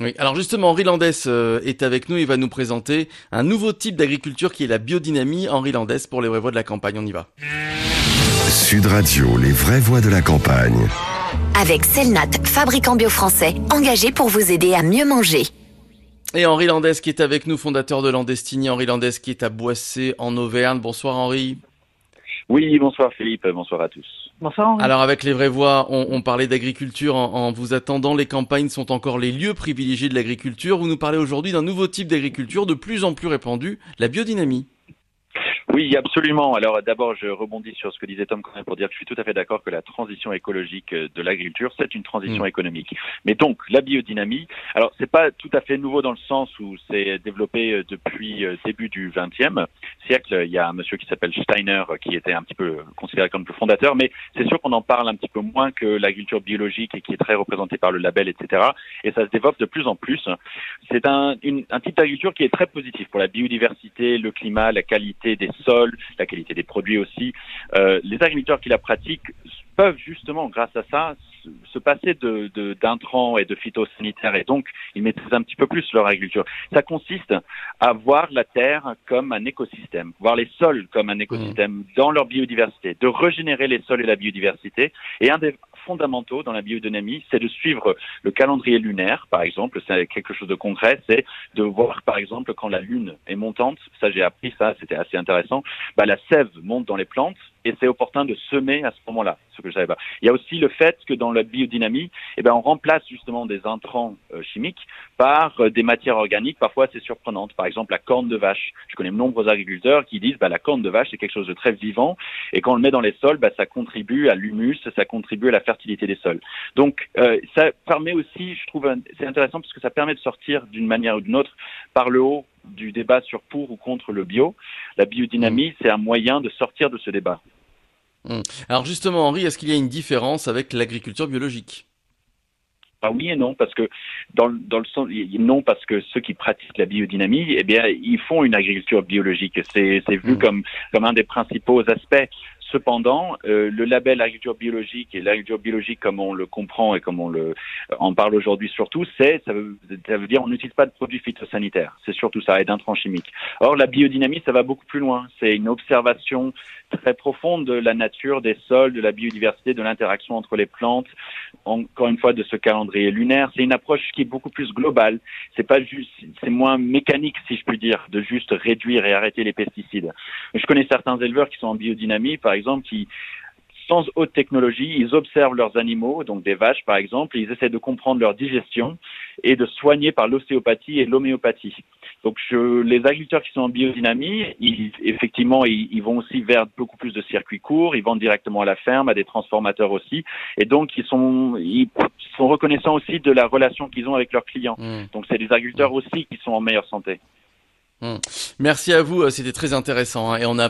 Oui, alors justement, Henri Landès euh, est avec nous, il va nous présenter un nouveau type d'agriculture qui est la biodynamie. Henri Landès pour les vraies voix de la campagne, on y va. Sud Radio, les vraies voix de la campagne. Avec Selnat, fabricant bio français, engagé pour vous aider à mieux manger. Et Henri Landès qui est avec nous, fondateur de Landestini. Henri Landès qui est à Boissé en Auvergne. Bonsoir Henri. Oui, bonsoir Philippe, bonsoir à tous. Bonsoir. Alors avec les vraies voix, on, on parlait d'agriculture en, en, vous attendant. Les campagnes sont encore les lieux privilégiés de l'agriculture. Vous nous parlez aujourd'hui d'un nouveau type d'agriculture de plus en plus répandu, la biodynamie. Oui, absolument. Alors d'abord, je rebondis sur ce que disait Tom Cohen pour dire que je suis tout à fait d'accord que la transition écologique de l'agriculture, c'est une transition mmh. économique. Mais donc, la biodynamie, alors c'est pas tout à fait nouveau dans le sens où c'est développé euh, depuis euh, début du XXe siècle. Il y a un monsieur qui s'appelle Steiner qui était un petit peu considéré comme le fondateur, mais c'est sûr qu'on en parle un petit peu moins que l'agriculture biologique et qui est très représentée par le label, etc. Et ça se développe de plus en plus. C'est un, une, un type d'agriculture qui est très positif pour la biodiversité, le climat, la qualité des sol, la qualité des produits aussi. Euh, les agriculteurs qui la pratiquent peuvent justement, grâce à ça, se passer de, d'intrants et de phytosanitaires et donc ils maîtrisent un petit peu plus leur agriculture. Ça consiste à voir la terre comme un écosystème, voir les sols comme un écosystème mmh. dans leur biodiversité, de régénérer les sols et la biodiversité. Et un des fondamentaux dans la biodynamie, c'est de suivre le calendrier lunaire, par exemple, c'est quelque chose de concret, c'est de voir, par exemple, quand la lune est montante, ça j'ai appris ça, c'était assez intéressant, bah, la sève monte dans les plantes et c'est opportun de semer à ce moment-là, ce que je savais pas. Il y a aussi le fait que dans la biodynamie, eh ben, on remplace justement des intrants euh, chimiques par euh, des matières organiques, parfois assez surprenantes. Par exemple, la corne de vache. Je connais de nombreux agriculteurs qui disent, bah, la corne de vache, c'est quelque chose de très vivant, et quand on le met dans les sols, bah, ça contribue à l'humus, ça contribue à la fertilité des sols. Donc, euh, ça permet aussi, je trouve, c'est intéressant parce que ça permet de sortir d'une manière ou d'une autre par le haut du débat sur pour ou contre le bio. La biodynamie, mmh. c'est un moyen de sortir de ce débat. Mmh. Alors justement, Henri, est-ce qu'il y a une différence avec l'agriculture biologique? Ah oui et non, parce que dans, dans le sens non parce que ceux qui pratiquent la biodynamie, eh bien, ils font une agriculture biologique. C'est vu mmh. comme comme un des principaux aspects. Cependant, euh, le label agriculture biologique et l'agriculture biologique comme on le comprend et comme on le en parle aujourd'hui surtout, ça veut, ça veut dire on n'utilise pas de produits phytosanitaires. C'est surtout ça et d'intrants chimiques. Or la biodynamie, ça va beaucoup plus loin. C'est une observation très profonde de la nature, des sols, de la biodiversité, de l'interaction entre les plantes. Encore une fois, de ce calendrier lunaire, c'est une approche qui est beaucoup plus globale. C'est pas juste, c'est moins mécanique si je puis dire, de juste réduire et arrêter les pesticides. Je connais certains éleveurs qui sont en biodynamie, par exemple exemple, qui, sans haute technologie, ils observent leurs animaux, donc des vaches par exemple, et ils essaient de comprendre leur digestion et de soigner par l'ostéopathie et l'homéopathie. Donc je, les agriculteurs qui sont en biodynamie, ils, effectivement, ils, ils, vont aussi vers beaucoup plus de circuits courts, ils vendent directement à la ferme, à des transformateurs aussi, et donc ils sont, ils sont reconnaissants aussi de la relation qu'ils ont avec leurs clients. Mmh. Donc c'est des agriculteurs aussi qui sont en meilleure santé. Mmh. Merci à vous, c'était très intéressant hein, et on a